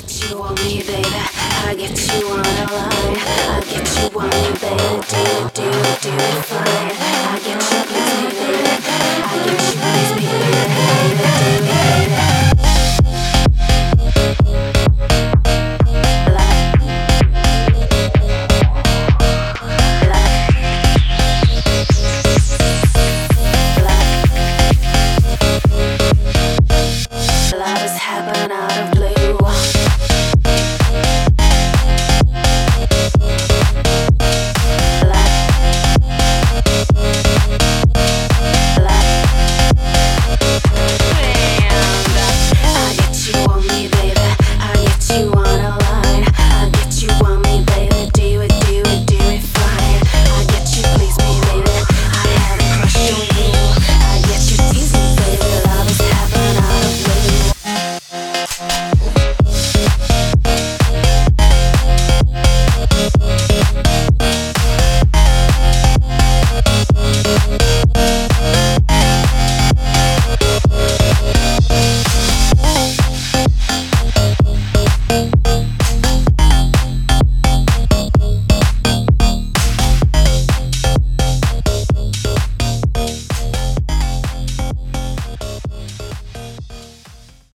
get you on me, baby. I get you on a line. I get you on me, baby. Do it, do it, do it fine. I get you, please, me, baby. I get you, please, me, baby. Baby, do it, baby. out of you